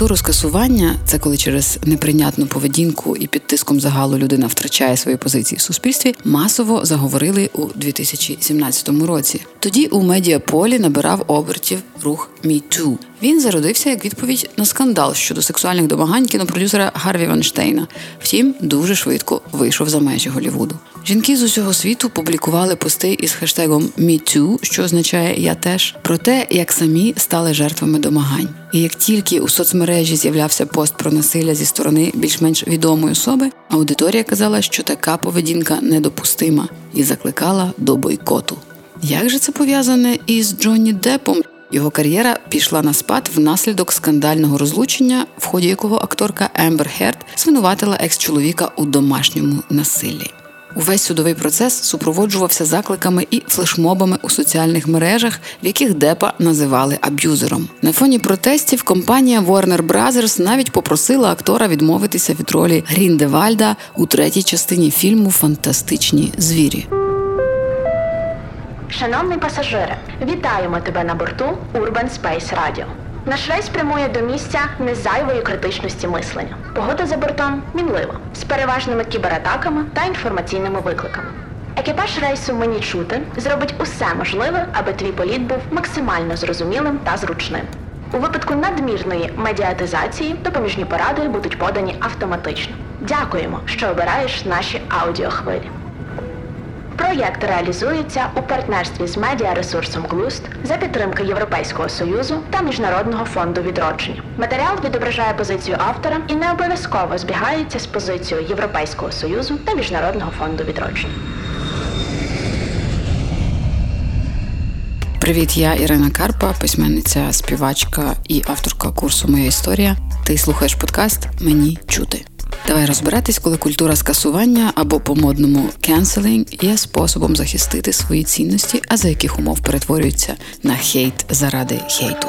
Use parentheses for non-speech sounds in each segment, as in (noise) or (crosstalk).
культуру скасування це коли через неприйнятну поведінку і під тиском загалу людина втрачає свої позиції в суспільстві, масово заговорили у 2017 році. Тоді у медіаполі набирав обертів рух «Me Too». Він зародився як відповідь на скандал щодо сексуальних домагань кінопродюсера Гарві Ванштейна. Втім, дуже швидко вийшов за межі Голівуду. Жінки з усього світу публікували пости із хештегом «MeToo», що означає Я теж про те, як самі стали жертвами домагань. І як тільки у соцмережі з'являвся пост про насилля зі сторони більш-менш відомої особи, аудиторія казала, що така поведінка недопустима і закликала до бойкоту. Як же це пов'язане із Джонні Депом? Його кар'єра пішла на спад внаслідок скандального розлучення, в ході якого акторка Ембер Херт звинуватила екс-чоловіка у домашньому насиллі. Увесь судовий процес супроводжувався закликами і флешмобами у соціальних мережах, в яких Депа називали аб'юзером. На фоні протестів компанія Warner Brothers навіть попросила актора відмовитися від ролі Гріндевальда у третій частині фільму Фантастичні звірі. Шановний пасажире, вітаємо тебе на борту Urban Space Radio. Наш рейс прямує до місця незайвої критичності мислення. Погода за бортом мінлива, з переважними кібератаками та інформаційними викликами. Екіпаж рейсу мені чути зробить усе можливе, аби твій політ був максимально зрозумілим та зручним. У випадку надмірної медіатизації допоміжні поради будуть подані автоматично. Дякуємо, що обираєш наші аудіохвилі. Проєкт реалізується у партнерстві з медіаресурсом Глуст за підтримки Європейського союзу та Міжнародного фонду відродження. Матеріал відображає позицію автора і не обов'язково збігається з позицією Європейського союзу та Міжнародного фонду відродження. Привіт, я Ірина Карпа, письменниця, співачка і авторка курсу Моя історія. Ти слухаєш подкаст Мені чути. Давай розбиратись, коли культура скасування або по-модному canceling є способом захистити свої цінності, а за яких умов перетворюються на хейт заради хейту.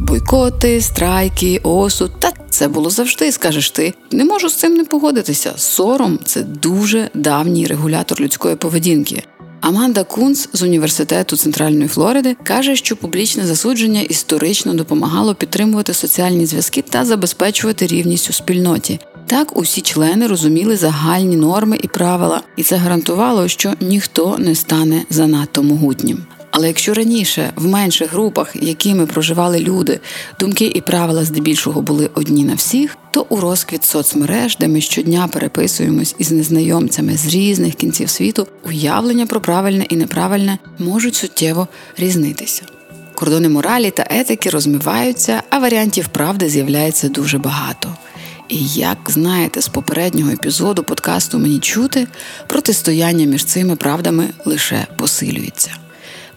Бойкоти, страйки, осуд. Та це було завжди, скажеш ти. Не можу з цим не погодитися. Сором це дуже давній регулятор людської поведінки. Аманда Кунц з університету Центральної Флориди каже, що публічне засудження історично допомагало підтримувати соціальні зв'язки та забезпечувати рівність у спільноті. Так усі члени розуміли загальні норми і правила, і це гарантувало, що ніхто не стане занадто могутнім. Але якщо раніше в менших групах, якими проживали люди, думки і правила здебільшого були одні на всіх, то у розквіт соцмереж, де ми щодня переписуємось із незнайомцями з різних кінців світу, уявлення про правильне і неправильне можуть суттєво різнитися. Кордони моралі та етики розмиваються, а варіантів правди з'являється дуже багато. І як знаєте з попереднього епізоду подкасту Мені чути, протистояння між цими правдами лише посилюється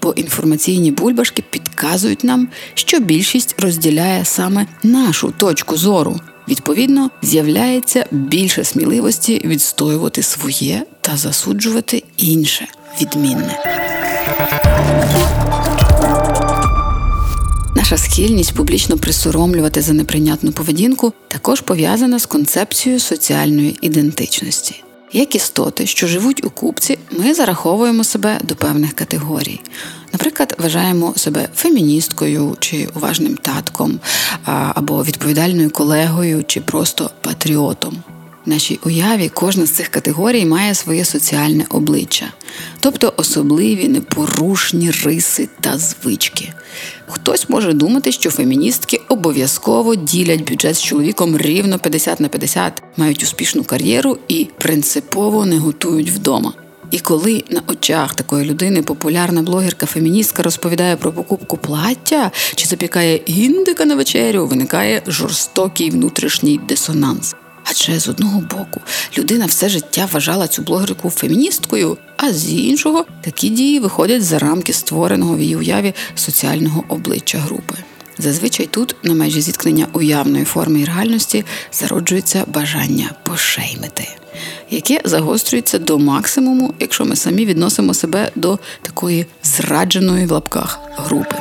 бо інформаційні бульбашки підказують нам, що більшість розділяє саме нашу точку зору. Відповідно, з'являється більше сміливості відстоювати своє та засуджувати інше відмінне. Наша схильність публічно присоромлювати за неприйнятну поведінку також пов'язана з концепцією соціальної ідентичності. Як істоти, що живуть у купці, ми зараховуємо себе до певних категорій. Наприклад, вважаємо себе феміністкою чи уважним татком, або відповідальною колегою, чи просто патріотом. В нашій уяві кожна з цих категорій має своє соціальне обличчя, тобто особливі непорушні риси та звички. Хтось може думати, що феміністки обов'язково ділять бюджет з чоловіком рівно 50 на 50, мають успішну кар'єру і принципово не готують вдома. І коли на очах такої людини популярна блогерка-феміністка розповідає про покупку плаття чи запікає індика на вечерю, виникає жорстокий внутрішній дисонанс. Адже з одного боку людина все життя вважала цю блогерку феміністкою, а з іншого такі дії виходять за рамки створеного в її уяві соціального обличчя групи. Зазвичай тут, на межі зіткнення уявної форми і реальності, зароджується бажання пошеймити, яке загострюється до максимуму, якщо ми самі відносимо себе до такої зрадженої в лапках групи.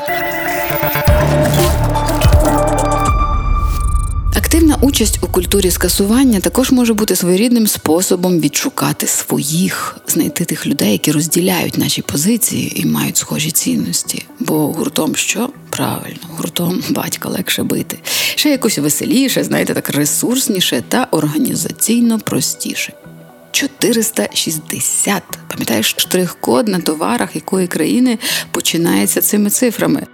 Участь у культурі скасування також може бути своєрідним способом відшукати своїх, знайти тих людей, які розділяють наші позиції і мають схожі цінності. Бо гуртом що? Правильно, гуртом (laughs) батька легше бити. Ще якось веселіше, знаєте, так ресурсніше та організаційно простіше. 460. Пам'ятаєш штрих-код на товарах якої країни починається цими цифрами.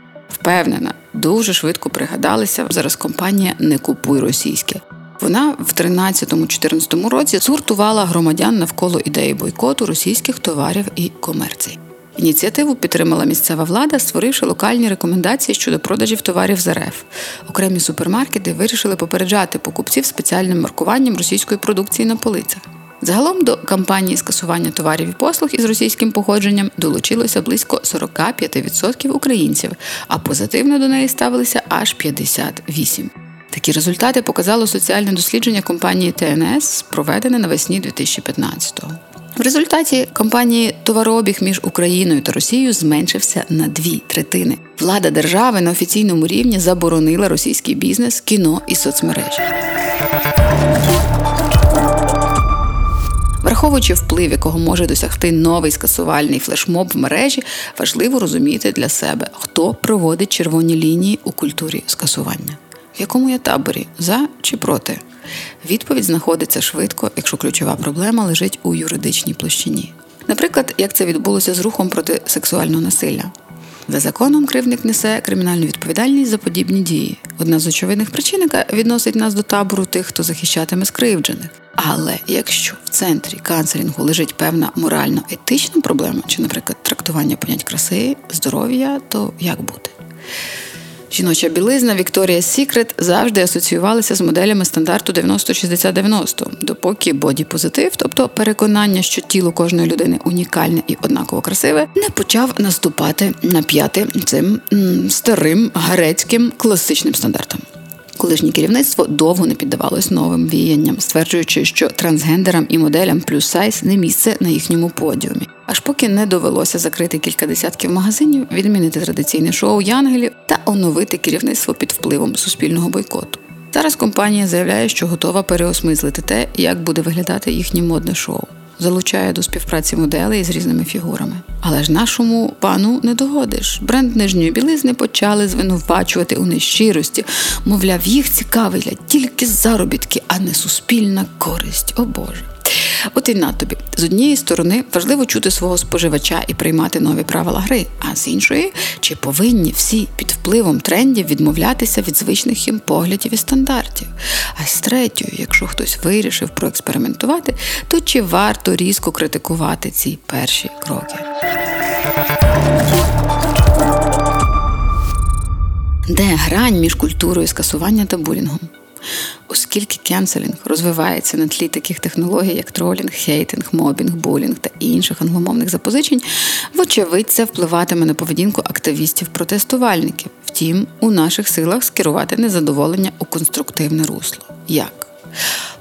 Впевнена, дуже швидко пригадалися зараз. Компанія Не купуй російське. Вона в 13-14 році згуртувала громадян навколо ідеї бойкоту російських товарів і комерції. Ініціативу підтримала місцева влада, створивши локальні рекомендації щодо продажів товарів з РФ. Окремі супермаркети вирішили попереджати покупців спеціальним маркуванням російської продукції на полицях. Загалом до кампанії скасування товарів і послуг із російським походженням долучилося близько 45% українців, а позитивно до неї ставилися аж 58%. Такі результати показало соціальне дослідження компанії ТНС, проведене навесні 2015-го. В результаті кампанії товарообіг між Україною та Росією зменшився на дві третини. Влада держави на офіційному рівні заборонила російський бізнес, кіно і соцмережі. Враховуючи вплив, якого може досягти новий скасувальний флешмоб в мережі, важливо розуміти для себе, хто проводить червоні лінії у культурі скасування. В якому я таборі за чи проти? Відповідь знаходиться швидко, якщо ключова проблема лежить у юридичній площині. Наприклад, як це відбулося з рухом проти сексуального насилля. За законом кривник несе кримінальну відповідальність за подібні дії. Одна з очевидних причин, яка відносить нас до табору тих, хто захищатиме скривджених. Але якщо в центрі канцелінгу лежить певна морально-етична проблема, чи, наприклад, трактування понять краси, здоров'я, то як бути? Жіноча білизна Вікторія Сікрет завжди асоціювалася з моделями стандарту 90-60-90, допоки боді-позитив, тобто переконання, що тіло кожної людини унікальне і однаково красиве, не почав наступати на п'яти цим м, старим грецьким класичним стандартам. Колишнє керівництво довго не піддавалось новим віянням, стверджуючи, що трансгендерам і моделям плюс сайз не місце на їхньому подіумі. Аж поки не довелося закрити кілька десятків магазинів, відмінити традиційне шоу Янгелів та оновити керівництво під впливом суспільного бойкоту. Зараз компанія заявляє, що готова переосмислити те, як буде виглядати їхнє модне шоу залучає до співпраці моделей з різними фігурами. Але ж нашому пану не догодиш. Бренд нижньої білизни почали звинувачувати у нещирості. Мовляв, їх цікавить тільки заробітки, а не суспільна користь. О Боже. От і на тобі з однієї сторони важливо чути свого споживача і приймати нові правила гри, а з іншої, чи повинні всі під впливом трендів відмовлятися від звичних їм поглядів і стандартів. А з третьою, якщо хтось вирішив проекспериментувати, то чи варто різко критикувати ці перші кроки? Де грань між культурою скасування та булінгом? Оскільки кенселінг розвивається на тлі таких технологій, як тролінг, хейтинг, мобінг, булінг та інших англомовних запозичень, вочевидь, це впливатиме на поведінку активістів-протестувальників. Втім, у наших силах скерувати незадоволення у конструктивне русло. Як?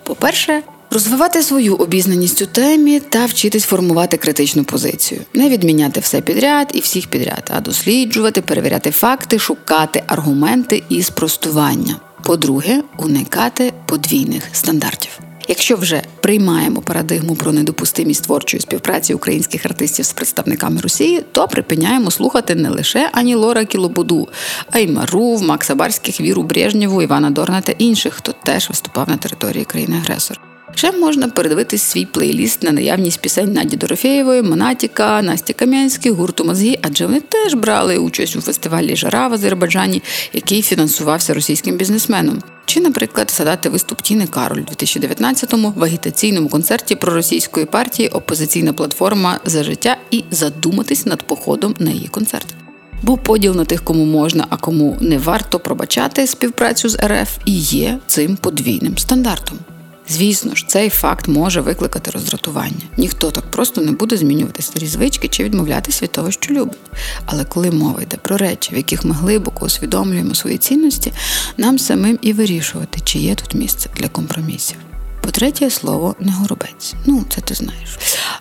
По-перше, Розвивати свою обізнаність у темі та вчитись формувати критичну позицію, не відміняти все підряд і всіх підряд, а досліджувати, перевіряти факти, шукати аргументи і спростування. По-друге, уникати подвійних стандартів. Якщо вже приймаємо парадигму про недопустимість творчої співпраці українських артистів з представниками Росії, то припиняємо слухати не лише Ані Лора Кілобуду, а й Марув, Макса Барських, Віру Брежнєву, Івана Дорна та інших, хто теж виступав на території країни-агресора. Ще можна передивитись свій плейліст на наявність пісень Наді Дорофєєвої, Монатіка, Насті Кам'янських, гурту Мозгі, адже вони теж брали участь у фестивалі Жара в Азербайджані, який фінансувався російським бізнесменом. Чи, наприклад, згадати виступ Тіни Кароль у 2019-му в агітаційному концерті проросійської партії Опозиційна платформа за життя і задуматись над походом на її концерт. Бо поділ на тих, кому можна, а кому не варто пробачати співпрацю з РФ, і є цим подвійним стандартом. Звісно ж, цей факт може викликати роздратування. Ніхто так просто не буде змінювати старі звички чи відмовлятися від того, що любить. Але коли мова йде про речі, в яких ми глибоко усвідомлюємо свої цінності, нам самим і вирішувати, чи є тут місце для компромісів. По-третє, слово не горобець. Ну, це ти знаєш.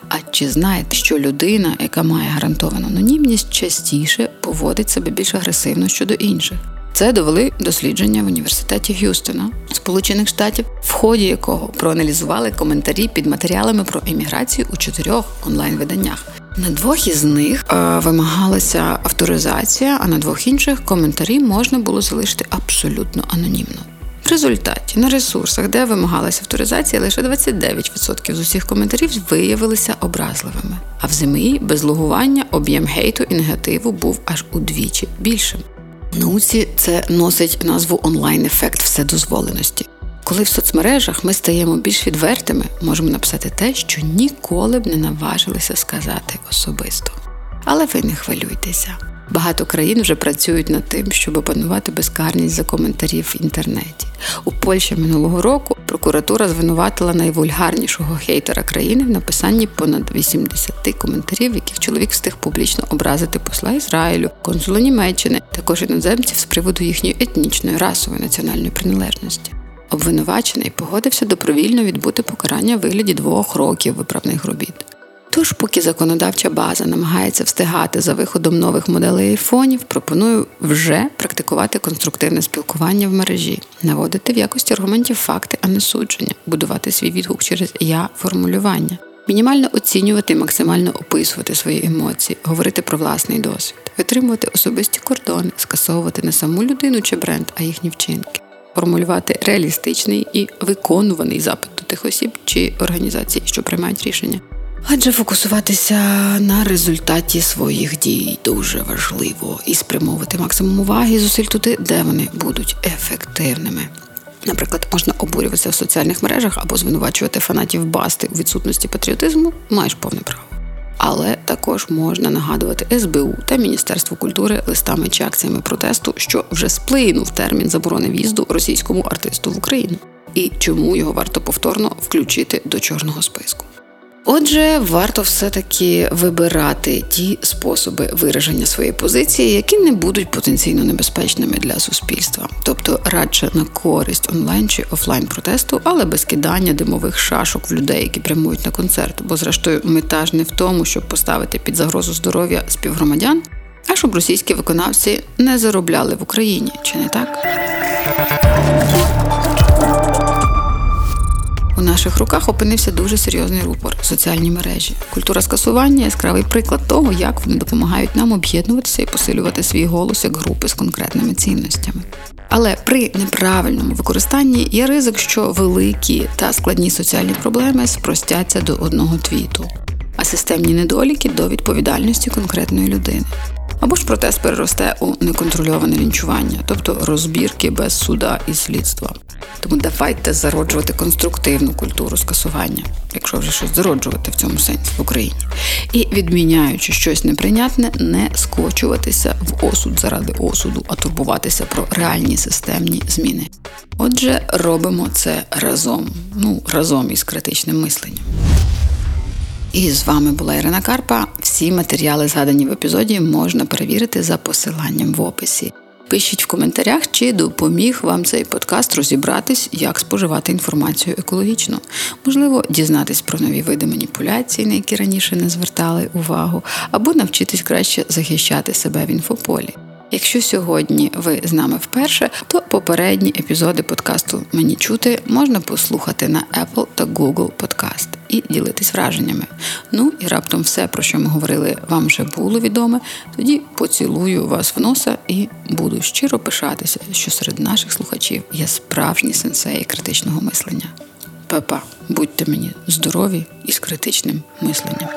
А чи знаєте, що людина, яка має гарантовану анонімність, частіше поводить себе більш агресивно щодо інших? Це довели дослідження в університеті Г'юстона, Сполучених Штатів, в ході якого проаналізували коментарі під матеріалами про еміграцію у чотирьох онлайн-виданнях. На двох із них е, вимагалася авторизація, а на двох інших коментарі можна було залишити абсолютно анонімно. В результаті на ресурсах, де вимагалася авторизація, лише 29% з усіх коментарів виявилися образливими. А в ЗМІ без логування об'єм гейту і негативу був аж удвічі більшим. Науці це носить назву онлайн-ефект вседозволеності. Коли в соцмережах ми стаємо більш відвертими, можемо написати те, що ніколи б не наважилися сказати особисто. Але ви не хвилюйтеся. Багато країн вже працюють над тим, щоб опанувати безкарність за коментарі в інтернеті. У Польщі минулого року прокуратура звинуватила найвульгарнішого хейтера країни в написанні понад 80 коментарів, яких чоловік встиг публічно образити посла Ізраїлю, консула Німеччини, також іноземців з приводу їхньої етнічної расової національної приналежності. Обвинувачений погодився добровільно відбути покарання в вигляді двох років виправних робіт. Тож, поки законодавча база намагається встигати за виходом нових моделей айфонів, пропоную вже практикувати конструктивне спілкування в мережі, наводити в якості аргументів факти, а не судження, будувати свій відгук через я формулювання, мінімально оцінювати і максимально описувати свої емоції, говорити про власний досвід, витримувати особисті кордони, скасовувати не саму людину чи бренд, а їхні вчинки. Формулювати реалістичний і виконуваний запит до тих осіб чи організацій, що приймають рішення. Адже фокусуватися на результаті своїх дій дуже важливо і спрямовувати максимум уваги і зусиль туди, де вони будуть ефективними. Наприклад, можна обурюватися в соціальних мережах або звинувачувати фанатів басти у відсутності патріотизму, маєш повне право. Але також можна нагадувати СБУ та Міністерству культури листами чи акціями протесту, що вже сплинув термін заборони в'їзду російському артисту в Україну, і чому його варто повторно включити до чорного списку. Отже, варто все-таки вибирати ті способи вираження своєї позиції, які не будуть потенційно небезпечними для суспільства, тобто радше на користь онлайн чи офлайн протесту, але без кидання димових шашок в людей, які прямують на концерт. Бо, зрештою, мета ж не в тому, щоб поставити під загрозу здоров'я співгромадян, а щоб російські виконавці не заробляли в Україні, чи не так? У наших руках опинився дуже серйозний рупор соціальні мережі. Культура скасування яскравий приклад того, як вони допомагають нам об'єднуватися і посилювати свій голос як групи з конкретними цінностями. Але при неправильному використанні є ризик, що великі та складні соціальні проблеми спростяться до одного твіту, а системні недоліки до відповідальності конкретної людини. Або ж протест переросте у неконтрольоване лінчування, тобто розбірки без суда і слідства. Тому давайте зароджувати конструктивну культуру скасування, якщо вже щось зароджувати в цьому сенсі в Україні, і відміняючи щось неприйнятне, не скочуватися в осуд заради осуду, а турбуватися про реальні системні зміни. Отже, робимо це разом, ну разом із критичним мисленням. І з вами була Ірина Карпа. Всі матеріали, згадані в епізоді, можна перевірити за посиланням в описі. Пишіть в коментарях, чи допоміг вам цей подкаст розібратись, як споживати інформацію екологічно. Можливо, дізнатись про нові види маніпуляцій, на які раніше не звертали увагу, або навчитись краще захищати себе в інфополі. Якщо сьогодні ви з нами вперше, то попередні епізоди подкасту Мені чути можна послухати на Apple та Google Podcast і ділитись враженнями. Ну і раптом все, про що ми говорили, вам вже було відоме. Тоді поцілую вас в носа і буду щиро пишатися, що серед наших слухачів є справжні сенсеї критичного мислення. Па-па, будьте мені здорові і з критичним мисленням.